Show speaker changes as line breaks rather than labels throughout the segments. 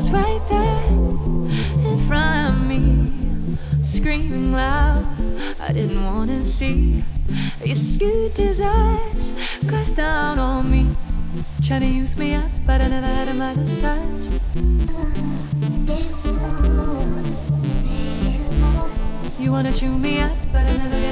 Was right there in front of me, screaming loud. I didn't wanna see. Scooped his eyes, crashed down on me, trying to use me up, but I never had a Midas touch. You wanna chew me up, but I never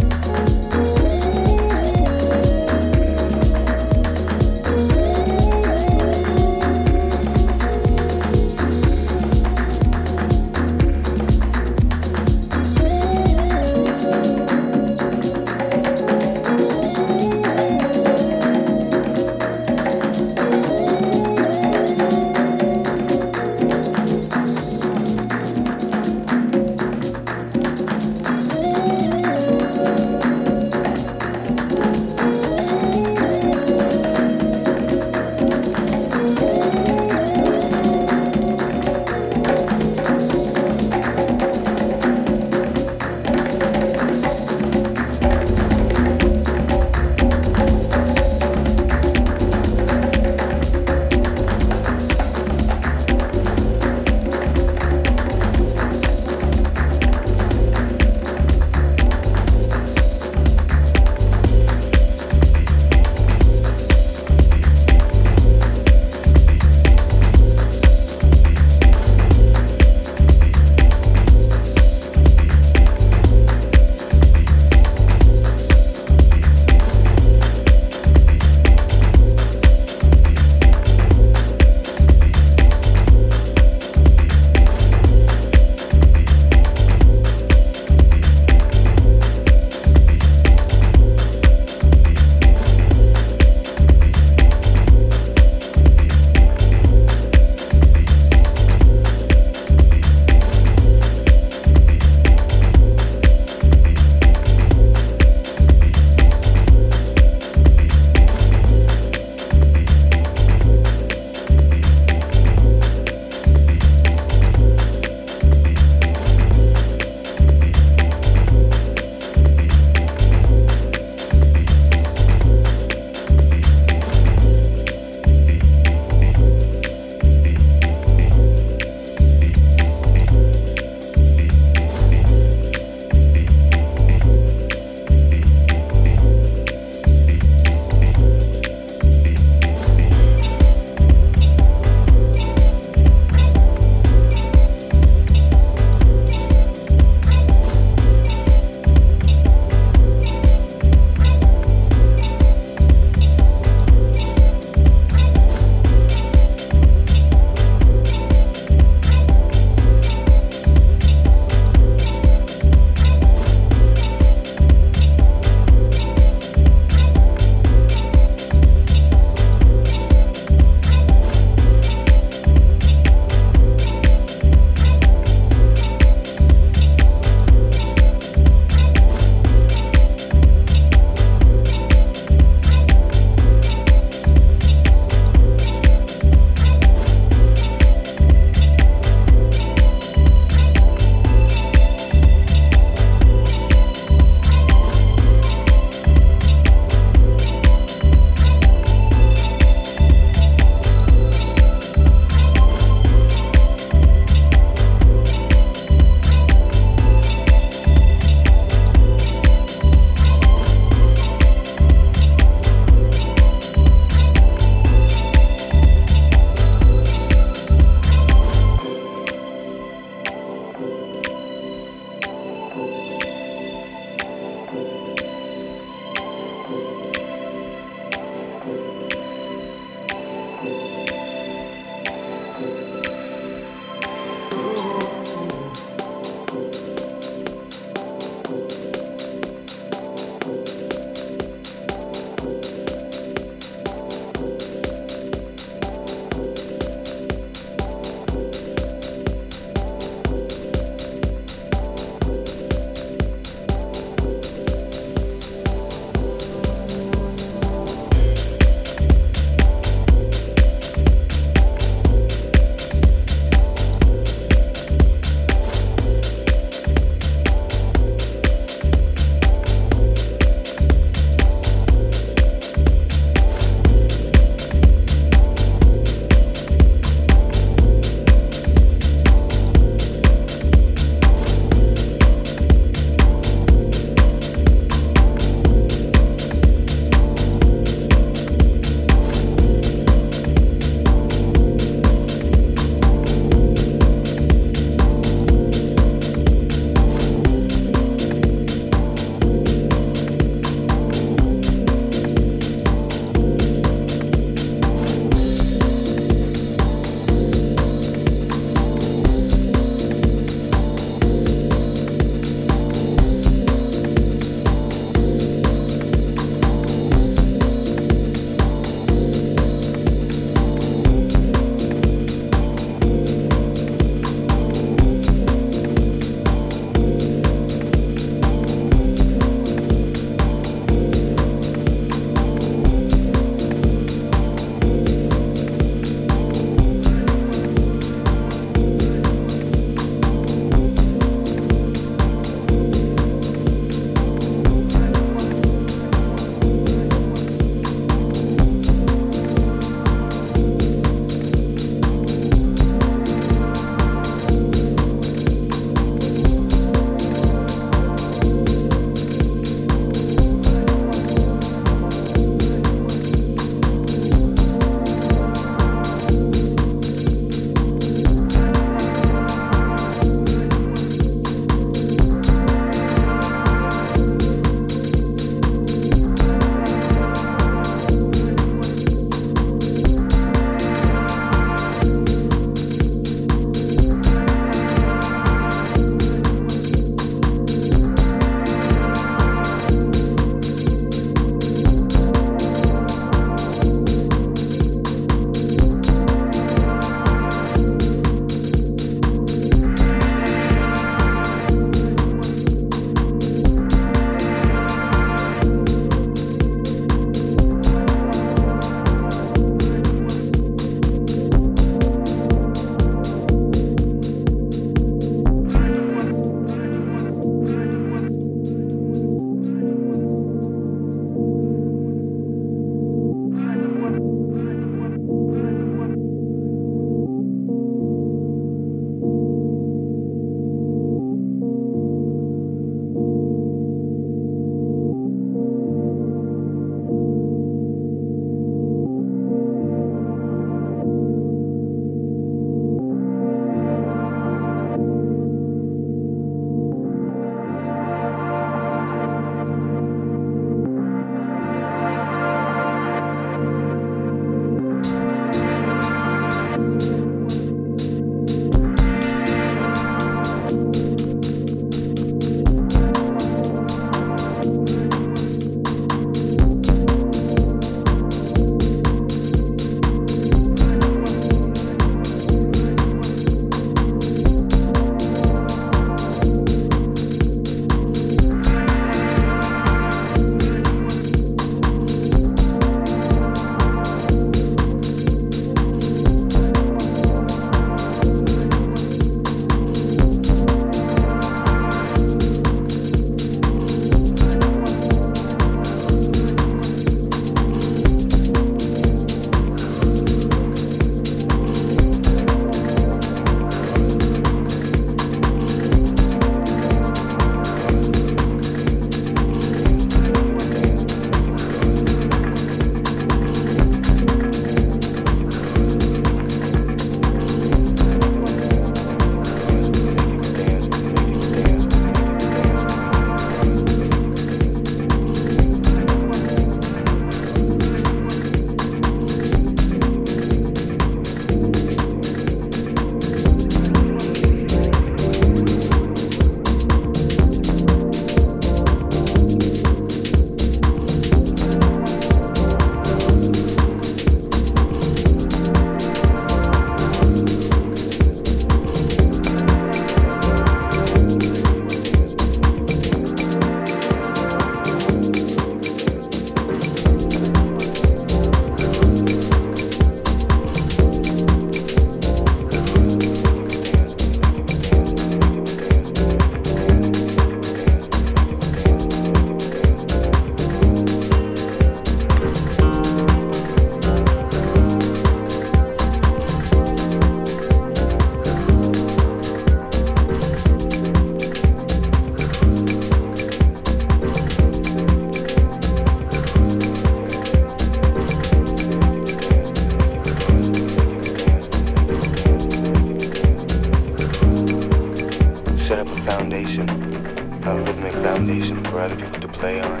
a foundation for other people to play on.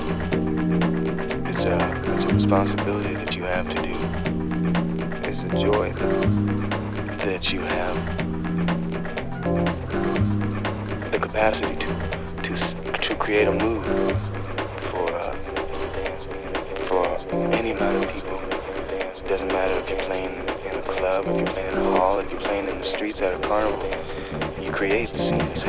It's a, it's a responsibility that you have to do. It's a joy that, that you have. The capacity to, to, to create a mood for, uh, for any amount of people. It doesn't matter if you're playing in a club, if you're playing in a hall, if you're playing in the streets at a carnival
You
create scenes.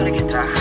con que.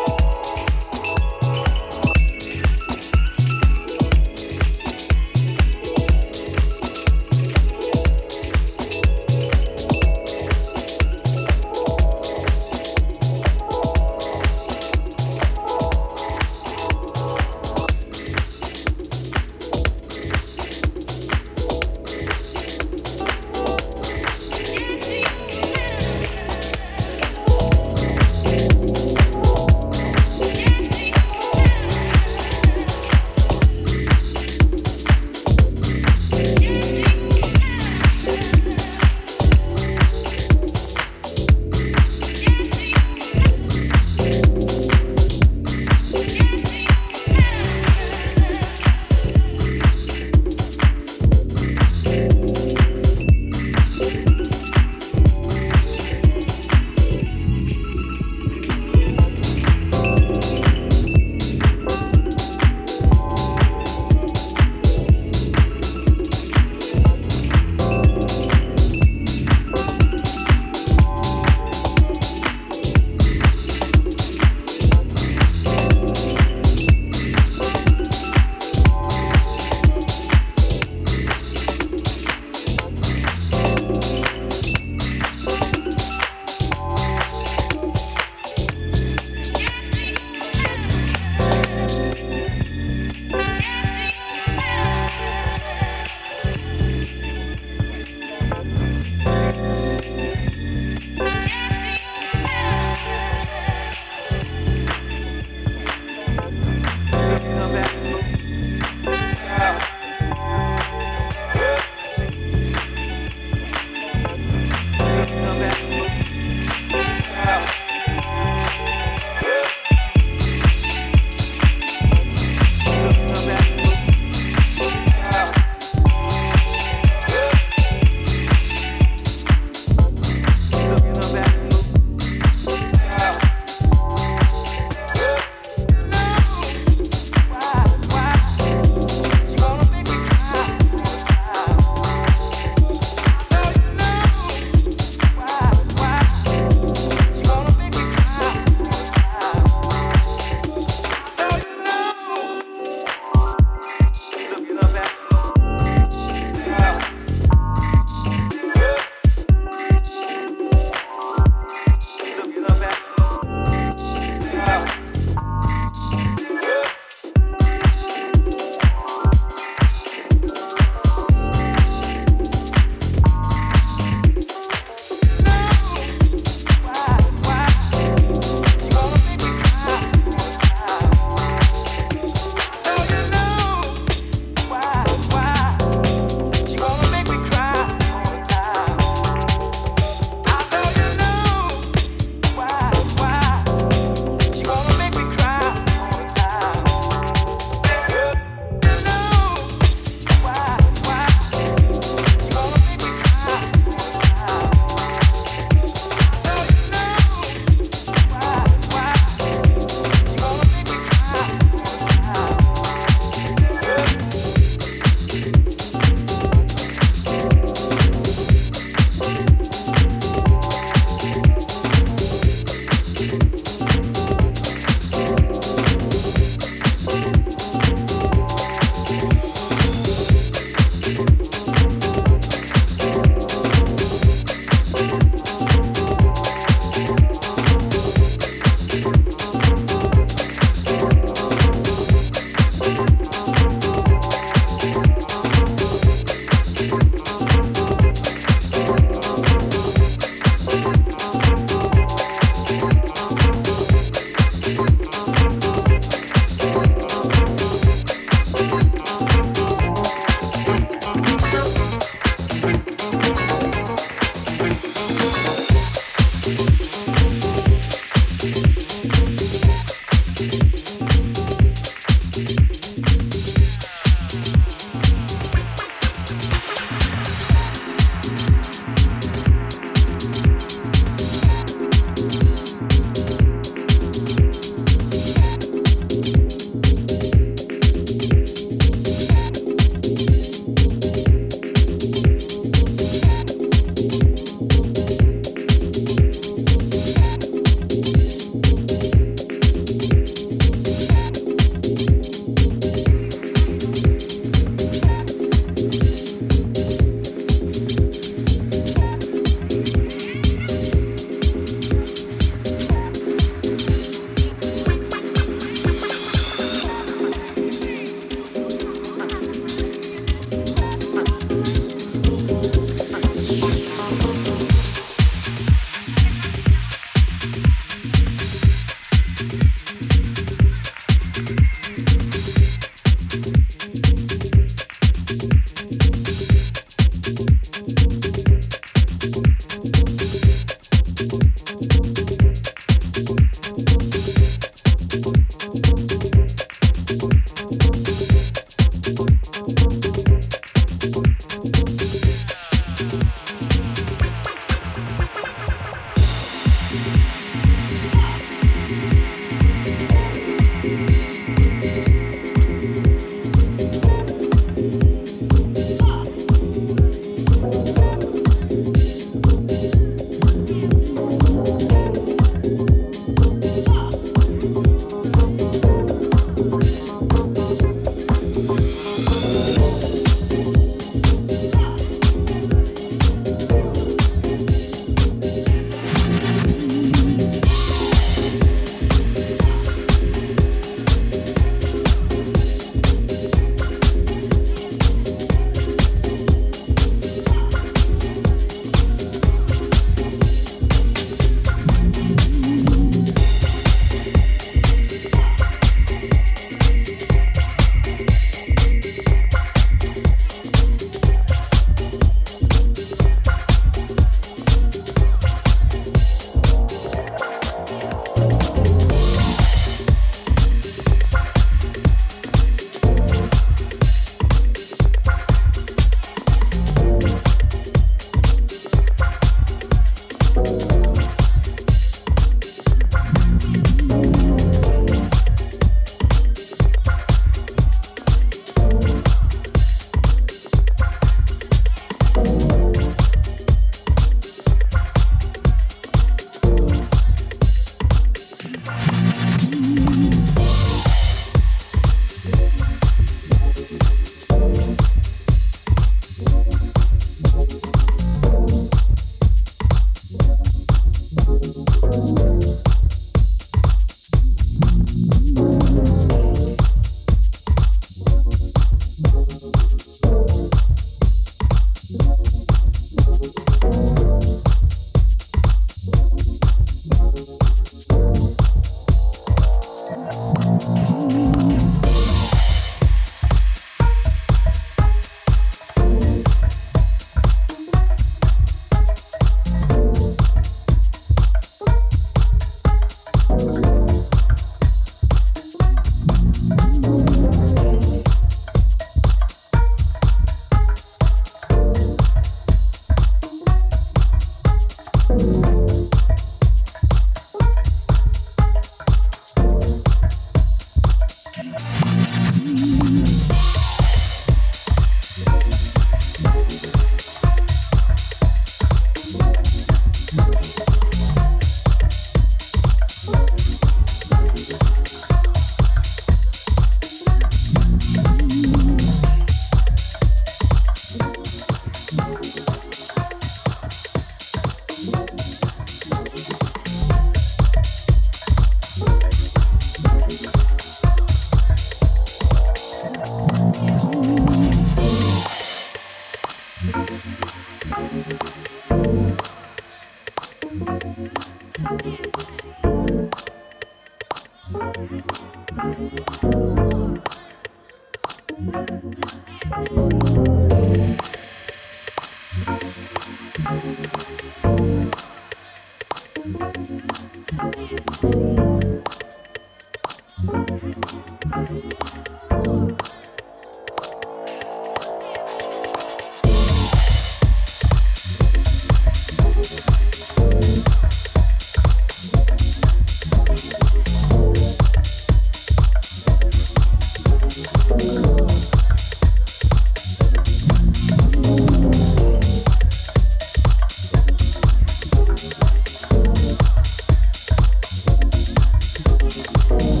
Mike.